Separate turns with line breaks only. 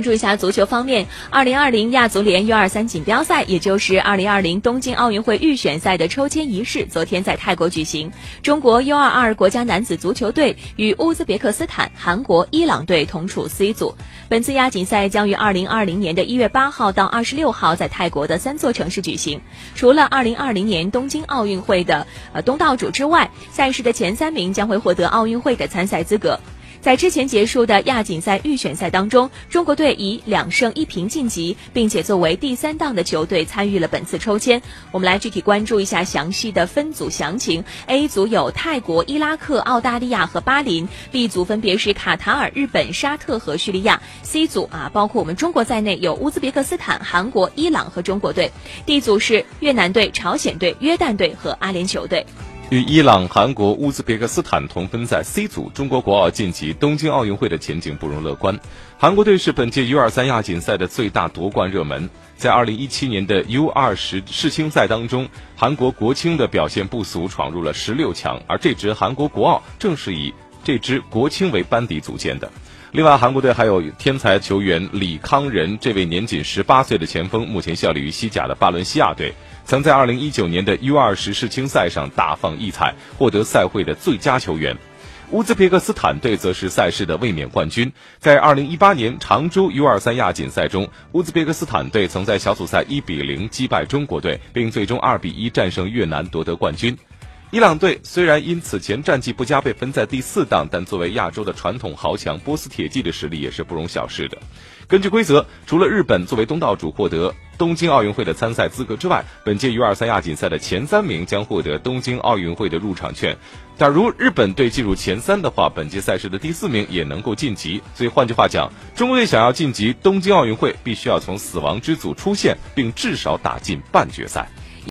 关注一下足球方面，二零二零亚足联 U 二三锦标赛，也就是二零二零东京奥运会预选赛的抽签仪式，昨天在泰国举行。中国 U 二二国家男子足球队与乌兹别克斯坦、韩国、伊朗队同处 C 组。本次亚锦赛将于二零二零年的一月八号到二十六号在泰国的三座城市举行。除了二零二零年东京奥运会的呃东道主之外，赛事的前三名将会获得奥运会的参赛资格。在之前结束的亚锦赛预选赛当中，中国队以两胜一平晋级，并且作为第三档的球队参与了本次抽签。我们来具体关注一下详细的分组详情。A 组有泰国、伊拉克、澳大利亚和巴林；B 组分别是卡塔尔、日本、沙特和叙利亚；C 组啊，包括我们中国在内有乌兹别克斯坦、韩国、伊朗和中国队；D 组是越南队、朝鲜队、约旦队和阿联酋队。
与伊朗、韩国、乌兹别克斯坦同分在 C 组，中国国奥晋级东京奥运会的前景不容乐观。韩国队是本届 U23 亚锦赛的最大夺冠热门，在2017年的 U20 世青赛当中，韩国国青的表现不俗，闯入了十六强，而这支韩国国奥正是以这支国青为班底组建的。另外，韩国队还有天才球员李康仁，这位年仅十八岁的前锋，目前效力于西甲的巴伦西亚队。曾在2019年的 U20 世青赛上大放异彩，获得赛会的最佳球员。乌兹别克斯坦队则是赛事的卫冕冠军。在2018年常州 U23 亚锦赛中，乌兹别克斯坦队曾在小组赛1比0击败中国队，并最终2比1战胜越南夺得冠军。伊朗队虽然因此前战绩不佳被分在第四档，但作为亚洲的传统豪强，波斯铁骑的实力也是不容小视的。根据规则，除了日本作为东道主获得东京奥运会的参赛资格之外，本届 U23 亚锦赛的前三名将获得东京奥运会的入场券。假如日本队进入前三的话，本届赛事的第四名也能够晋级。所以换句话讲，中国队想要晋级东京奥运会，必须要从死亡之组出线，并至少打进半决赛。